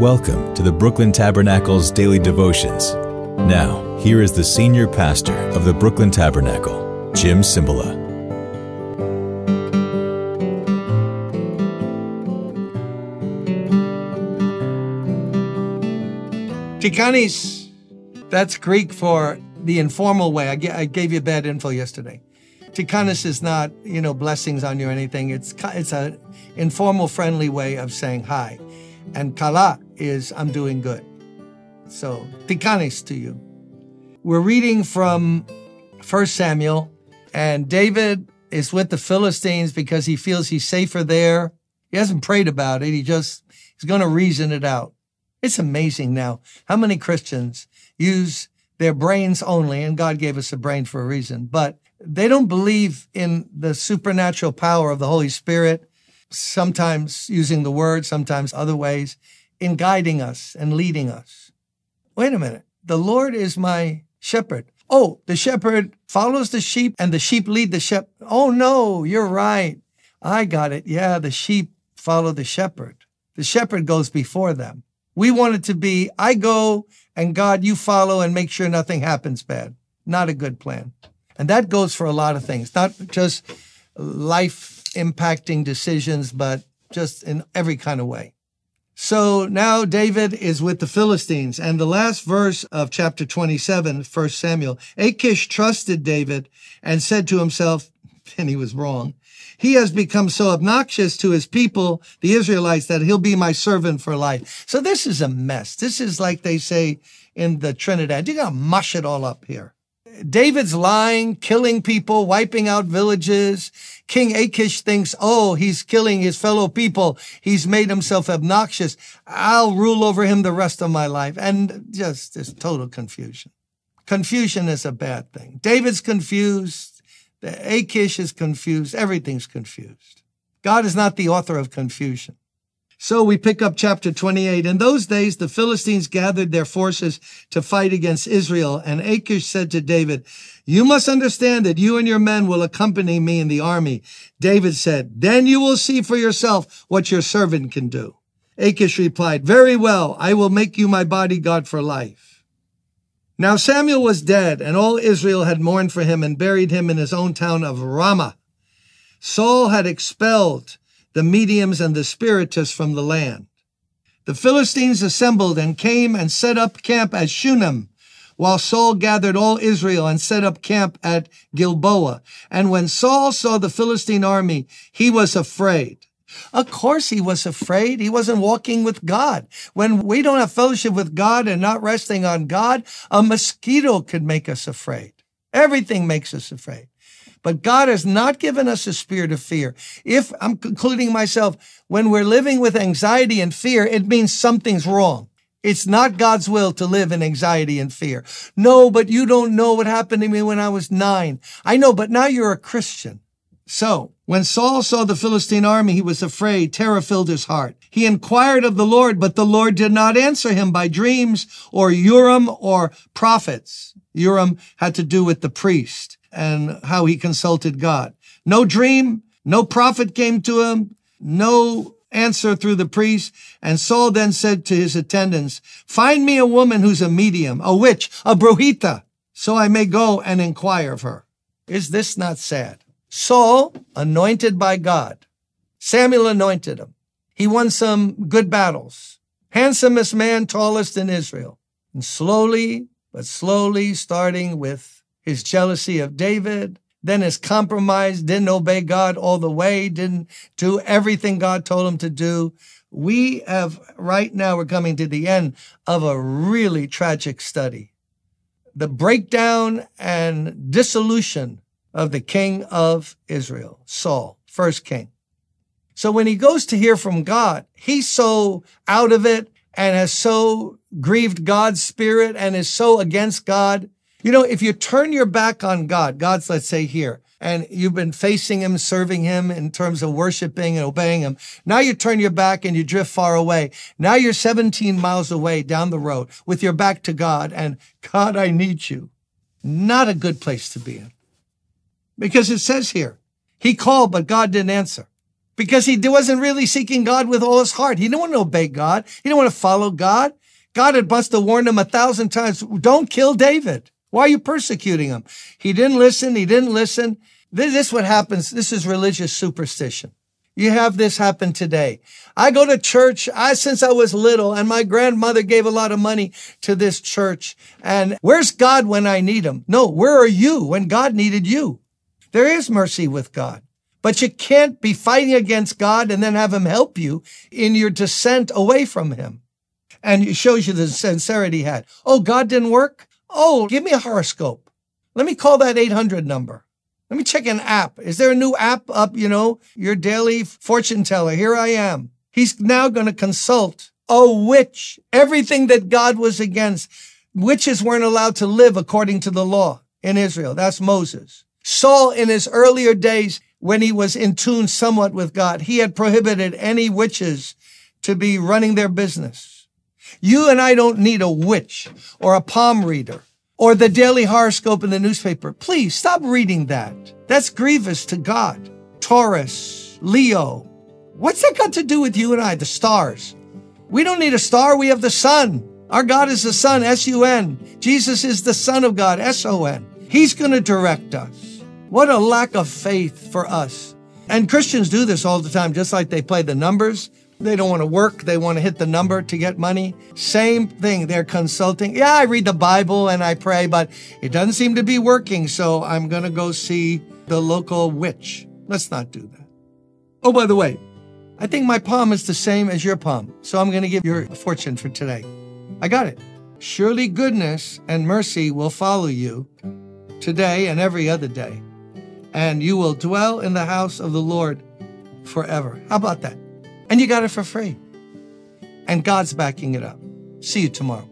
Welcome to the Brooklyn Tabernacle's daily devotions. Now, here is the senior pastor of the Brooklyn Tabernacle, Jim Cymbala. Tikanis, that's Greek for the informal way. I, g- I gave you bad info yesterday. Tikanis is not, you know, blessings on you or anything. It's it's a informal, friendly way of saying hi. And kala is I'm doing good. So tikanis to you. We're reading from 1 Samuel, and David is with the Philistines because he feels he's safer there. He hasn't prayed about it. He just he's going to reason it out. It's amazing now how many Christians use their brains only, and God gave us a brain for a reason, but they don't believe in the supernatural power of the Holy Spirit, sometimes using the word, sometimes other ways, in guiding us and leading us. Wait a minute. The Lord is my shepherd. Oh, the shepherd follows the sheep and the sheep lead the shepherd. Oh, no, you're right. I got it. Yeah, the sheep follow the shepherd. The shepherd goes before them. We want it to be, I go and God, you follow and make sure nothing happens bad. Not a good plan. And that goes for a lot of things, not just life impacting decisions, but just in every kind of way. So now David is with the Philistines. And the last verse of chapter 27, 1 Samuel, Achish trusted David and said to himself, and he was wrong, he has become so obnoxious to his people, the Israelites, that he'll be my servant for life. So this is a mess. This is like they say in the Trinidad. You gotta mush it all up here. David's lying, killing people, wiping out villages. King Achish thinks, oh, he's killing his fellow people. He's made himself obnoxious. I'll rule over him the rest of my life. And just this total confusion. Confusion is a bad thing. David's confused. Achish is confused. Everything's confused. God is not the author of confusion. So we pick up chapter 28. In those days, the Philistines gathered their forces to fight against Israel. And Achish said to David, you must understand that you and your men will accompany me in the army. David said, then you will see for yourself what your servant can do. Achish replied, very well. I will make you my bodyguard for life. Now Samuel was dead and all Israel had mourned for him and buried him in his own town of Ramah. Saul had expelled the mediums and the spiritists from the land. The Philistines assembled and came and set up camp at Shunem, while Saul gathered all Israel and set up camp at Gilboa. And when Saul saw the Philistine army, he was afraid. Of course he was afraid. He wasn't walking with God. When we don't have fellowship with God and not resting on God, a mosquito could make us afraid. Everything makes us afraid. But God has not given us a spirit of fear. If I'm concluding myself, when we're living with anxiety and fear, it means something's wrong. It's not God's will to live in anxiety and fear. No, but you don't know what happened to me when I was nine. I know, but now you're a Christian. So when Saul saw the Philistine army, he was afraid. Terror filled his heart. He inquired of the Lord, but the Lord did not answer him by dreams or Urim or prophets. Urim had to do with the priest and how he consulted God. No dream, no prophet came to him, no answer through the priest. And Saul then said to his attendants, find me a woman who's a medium, a witch, a brujita, so I may go and inquire of her. Is this not sad? Saul, anointed by God. Samuel anointed him. He won some good battles. Handsomest man, tallest in Israel. And slowly, but slowly, starting with his jealousy of David, then his compromise, didn't obey God all the way, didn't do everything God told him to do. We have, right now, we're coming to the end of a really tragic study. The breakdown and dissolution of the king of Israel, Saul, first king. So when he goes to hear from God, he's so out of it and has so grieved God's spirit and is so against God you know, if you turn your back on God, God's, let's say here, and you've been facing him, serving him in terms of worshiping and obeying him. Now you turn your back and you drift far away. Now you're 17 miles away down the road with your back to God and God, I need you. Not a good place to be in. Because it says here, he called, but God didn't answer. because he wasn't really seeking God with all his heart. He didn't want to obey God. He didn't want to follow God. God had have warned him a thousand times, don't kill David. Why are you persecuting him? He didn't listen. He didn't listen. This is what happens. This is religious superstition. You have this happen today. I go to church I, since I was little and my grandmother gave a lot of money to this church. And where's God when I need him? No, where are you when God needed you? There is mercy with God, but you can't be fighting against God and then have him help you in your descent away from him. And it shows you the sincerity he had. Oh, God didn't work? Oh, give me a horoscope. Let me call that 800 number. Let me check an app. Is there a new app up, you know, your daily fortune teller? Here I am. He's now going to consult a witch. Everything that God was against. Witches weren't allowed to live according to the law in Israel. That's Moses. Saul in his earlier days, when he was in tune somewhat with God, he had prohibited any witches to be running their business. You and I don't need a witch or a palm reader or the daily horoscope in the newspaper. Please stop reading that. That's grievous to God. Taurus, Leo. What's that got to do with you and I, the stars? We don't need a star. We have the sun. Our God is the sun, S-U-N. Jesus is the son of God, S-O-N. He's going to direct us. What a lack of faith for us. And Christians do this all the time, just like they play the numbers. They don't want to work. They want to hit the number to get money. Same thing. They're consulting. Yeah, I read the Bible and I pray, but it doesn't seem to be working. So I'm going to go see the local witch. Let's not do that. Oh, by the way, I think my palm is the same as your palm. So I'm going to give your fortune for today. I got it. Surely goodness and mercy will follow you today and every other day, and you will dwell in the house of the Lord forever. How about that? And you got it for free. And God's backing it up. See you tomorrow.